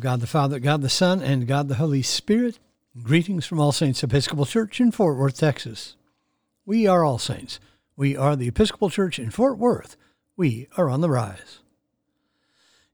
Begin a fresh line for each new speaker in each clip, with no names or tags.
God the Father, God the Son, and God the Holy Spirit, greetings from All Saints Episcopal Church in Fort Worth, Texas. We are All Saints. We are the Episcopal Church in Fort Worth. We are on the rise.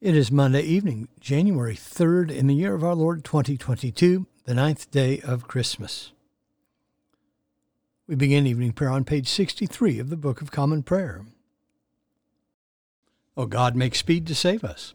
It is Monday evening, January 3rd, in the year of our Lord 2022, the ninth day of Christmas. We begin evening prayer on page 63 of the Book of Common Prayer. O God, make speed to save us.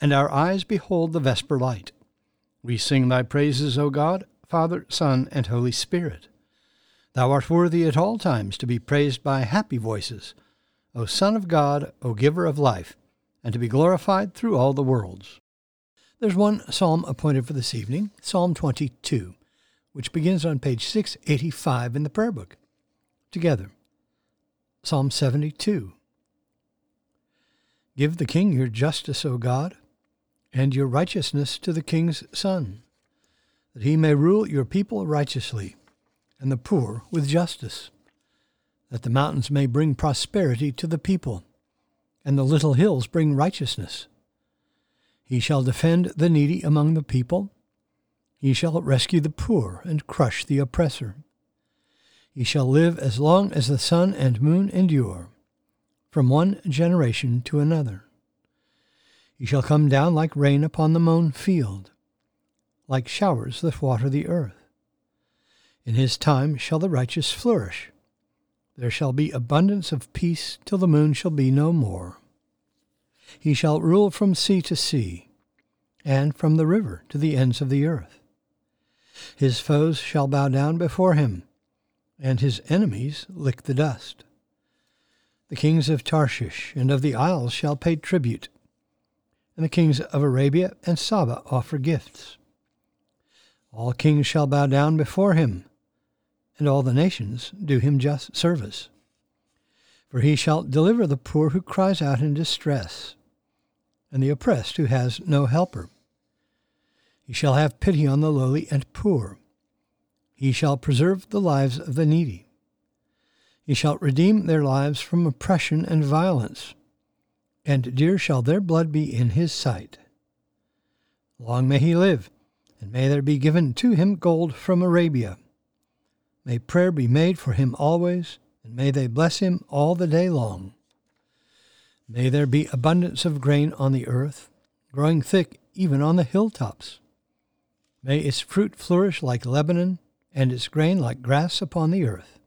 and our eyes behold the vesper light. We sing thy praises, O God, Father, Son, and Holy Spirit. Thou art worthy at all times to be praised by happy voices, O Son of God, O Giver of life, and to be glorified through all the worlds. There's one psalm appointed for this evening, Psalm 22, which begins on page 685 in the prayer book. Together. Psalm 72. Give the king your justice, O God, and your righteousness to the king's son, that he may rule your people righteously, and the poor with justice, that the mountains may bring prosperity to the people, and the little hills bring righteousness. He shall defend the needy among the people. He shall rescue the poor and crush the oppressor. He shall live as long as the sun and moon endure, from one generation to another. He shall come down like rain upon the mown field, like showers that water the earth. In his time shall the righteous flourish. There shall be abundance of peace till the moon shall be no more. He shall rule from sea to sea, and from the river to the ends of the earth. His foes shall bow down before him, and his enemies lick the dust. The kings of Tarshish and of the isles shall pay tribute and the kings of Arabia and Saba offer gifts. All kings shall bow down before him, and all the nations do him just service. For he shall deliver the poor who cries out in distress, and the oppressed who has no helper. He shall have pity on the lowly and poor. He shall preserve the lives of the needy. He shall redeem their lives from oppression and violence and dear shall their blood be in his sight. Long may he live, and may there be given to him gold from Arabia. May prayer be made for him always, and may they bless him all the day long. May there be abundance of grain on the earth, growing thick even on the hilltops. May its fruit flourish like Lebanon, and its grain like grass upon the earth.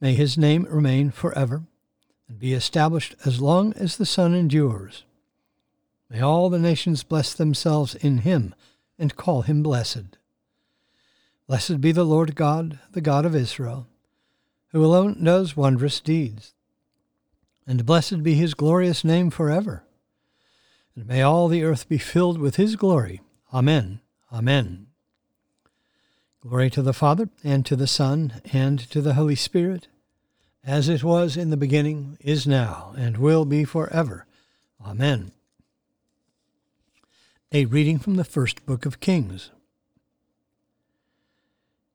May his name remain forever and be established as long as the sun endures. May all the nations bless themselves in him and call him blessed. Blessed be the Lord God, the God of Israel, who alone does wondrous deeds. And blessed be his glorious name forever. And may all the earth be filled with his glory. Amen. Amen. Glory to the Father, and to the Son, and to the Holy Spirit as it was in the beginning, is now, and will be forever. Amen. A reading from the first book of Kings.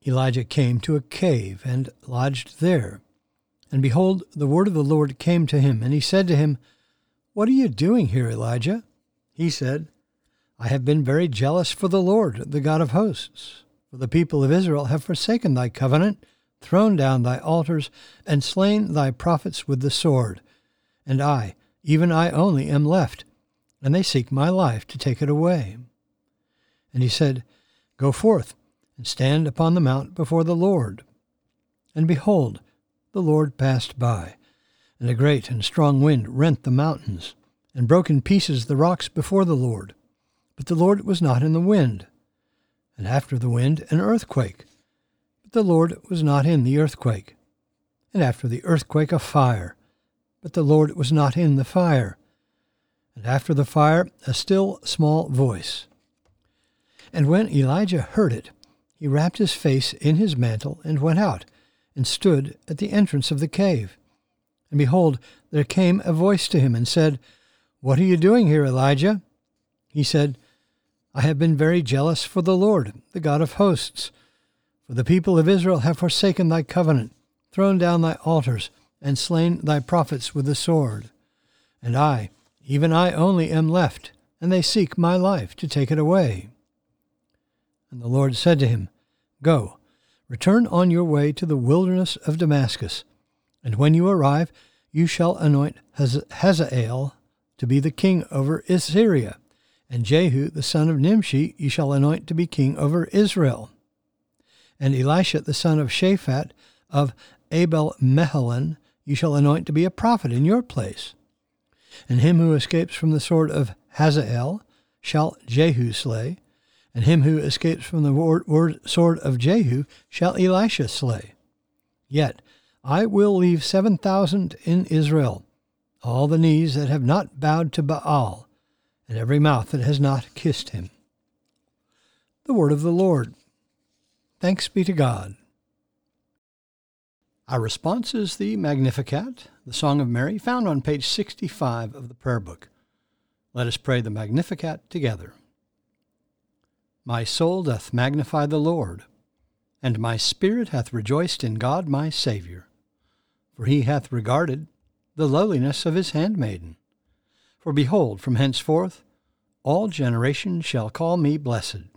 Elijah came to a cave and lodged there. And behold, the word of the Lord came to him, and he said to him, What are you doing here, Elijah? He said, I have been very jealous for the Lord, the God of hosts. For the people of Israel have forsaken thy covenant thrown down thy altars, and slain thy prophets with the sword. And I, even I only, am left, and they seek my life to take it away. And he said, Go forth, and stand upon the mount before the Lord. And behold, the Lord passed by, and a great and strong wind rent the mountains, and broke in pieces the rocks before the Lord. But the Lord was not in the wind. And after the wind, an earthquake but the Lord was not in the earthquake. And after the earthquake, a fire. But the Lord was not in the fire. And after the fire, a still small voice. And when Elijah heard it, he wrapped his face in his mantle and went out, and stood at the entrance of the cave. And behold, there came a voice to him and said, What are you doing here, Elijah? He said, I have been very jealous for the Lord, the God of hosts. For the people of Israel have forsaken thy covenant, thrown down thy altars, and slain thy prophets with the sword. And I, even I only, am left, and they seek my life to take it away. And the Lord said to him, Go, return on your way to the wilderness of Damascus, and when you arrive, you shall anoint Hazael to be the king over Syria, and Jehu the son of Nimshi you shall anoint to be king over Israel. And Elisha the son of Shaphat of Abel Meholah you shall anoint to be a prophet in your place. And him who escapes from the sword of Hazael shall Jehu slay, and him who escapes from the word, word, sword of Jehu shall Elisha slay. Yet I will leave seven thousand in Israel, all the knees that have not bowed to Baal, and every mouth that has not kissed him. The word of the Lord. Thanks be to God. Our response is the Magnificat, the Song of Mary, found on page 65 of the Prayer Book. Let us pray the Magnificat together. My soul doth magnify the Lord, and my spirit hath rejoiced in God my Saviour. For he hath regarded the lowliness of his handmaiden. For behold, from henceforth all generations shall call me blessed.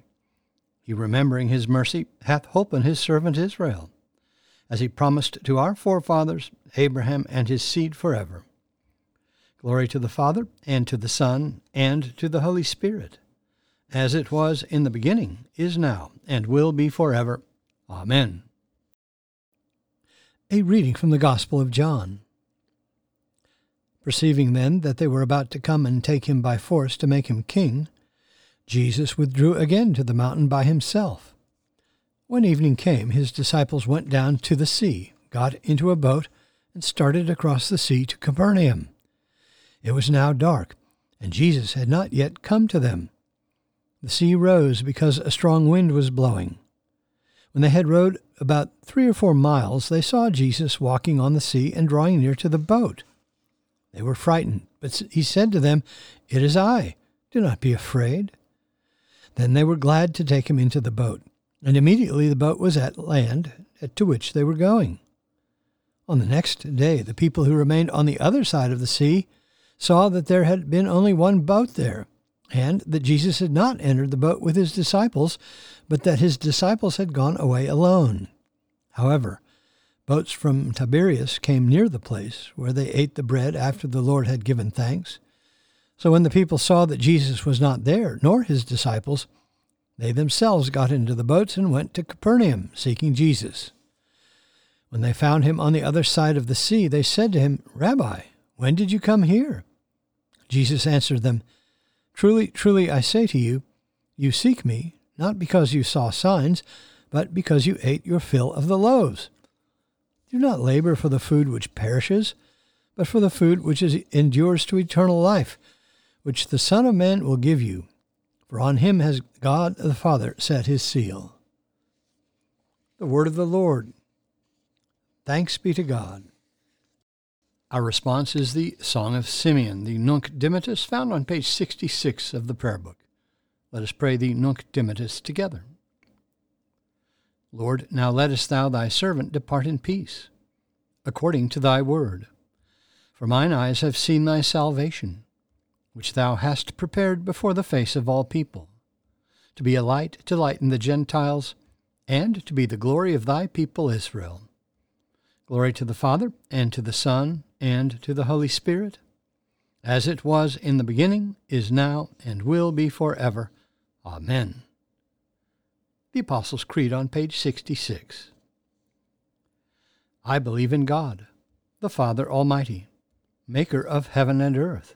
He, remembering his mercy, hath holpen his servant Israel, as he promised to our forefathers, Abraham and his seed forever. Glory to the Father, and to the Son, and to the Holy Spirit as it was in the beginning, is now, and will be forever. Amen. A reading from the Gospel of John. Perceiving then that they were about to come and take him by force to make him king, Jesus withdrew again to the mountain by himself. When evening came, his disciples went down to the sea, got into a boat, and started across the sea to Capernaum. It was now dark, and Jesus had not yet come to them. The sea rose because a strong wind was blowing. When they had rowed about three or four miles, they saw Jesus walking on the sea and drawing near to the boat. They were frightened, but he said to them, It is I. Do not be afraid. Then they were glad to take him into the boat, and immediately the boat was at land to which they were going. On the next day, the people who remained on the other side of the sea saw that there had been only one boat there and that Jesus had not entered the boat with his disciples, but that his disciples had gone away alone. However, boats from Tiberias came near the place where they ate the bread after the Lord had given thanks. So when the people saw that Jesus was not there, nor his disciples, they themselves got into the boats and went to Capernaum, seeking Jesus. When they found him on the other side of the sea, they said to him, Rabbi, when did you come here? Jesus answered them, Truly, truly, I say to you, you seek me, not because you saw signs, but because you ate your fill of the loaves. Do not labor for the food which perishes, but for the food which is, endures to eternal life, which the Son of Man will give you. For on him has God the Father set his seal. The word of the Lord. Thanks be to God. Our response is the Song of Simeon, the Nunc Dimittis, found on page 66 of the Prayer Book. Let us pray the Nunc Dimittis together. Lord, now lettest thou thy servant depart in peace, according to thy word. For mine eyes have seen thy salvation, which thou hast prepared before the face of all people, to be a light to lighten the Gentiles, and to be the glory of thy people Israel. Glory to the Father, and to the Son, and to the Holy Spirit, as it was in the beginning, is now, and will be forever. Amen. the Apostles' Creed on page 66. I believe in God, the Father Almighty, maker of heaven and earth,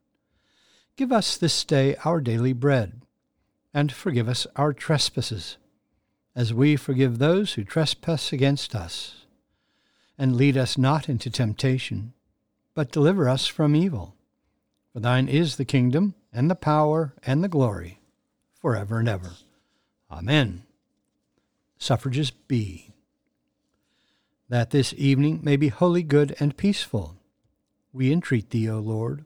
Give us this day our daily bread, and forgive us our trespasses, as we forgive those who trespass against us. And lead us not into temptation, but deliver us from evil. For thine is the kingdom, and the power, and the glory, for ever and ever. Amen. Suffrages B. That this evening may be wholly good and peaceful, we entreat thee, O Lord.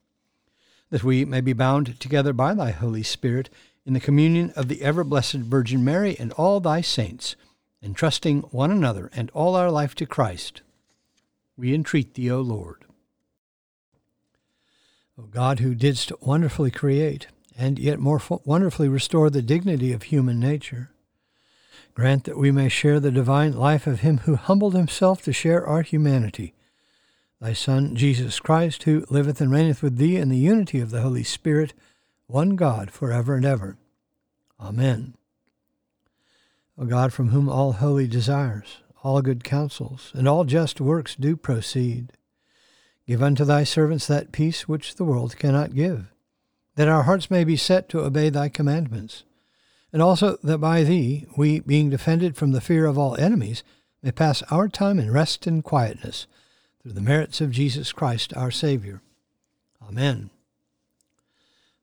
that we may be bound together by thy Holy Spirit in the communion of the ever blessed Virgin Mary and all thy saints, entrusting one another and all our life to Christ. We entreat thee, O Lord. O God, who didst wonderfully create, and yet more wonderfully restore the dignity of human nature, Grant that we may share the divine life of him who humbled himself to share our humanity. Thy Son, Jesus Christ, who liveth and reigneth with thee in the unity of the Holy Spirit, one God, for ever and ever. Amen. O God, from whom all holy desires, all good counsels, and all just works do proceed, give unto thy servants that peace which the world cannot give, that our hearts may be set to obey thy commandments and also that by thee we, being defended from the fear of all enemies, may pass our time in rest and quietness, through the merits of Jesus Christ our Saviour. Amen.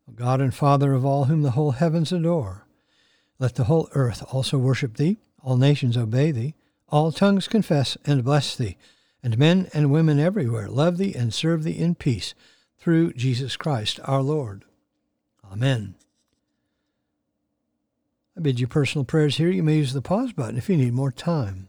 O God and Father of all whom the whole heavens adore, let the whole earth also worship thee, all nations obey thee, all tongues confess and bless thee, and men and women everywhere love thee and serve thee in peace, through Jesus Christ our Lord. Amen. I bid you personal prayers here. You may use the pause button if you need more time.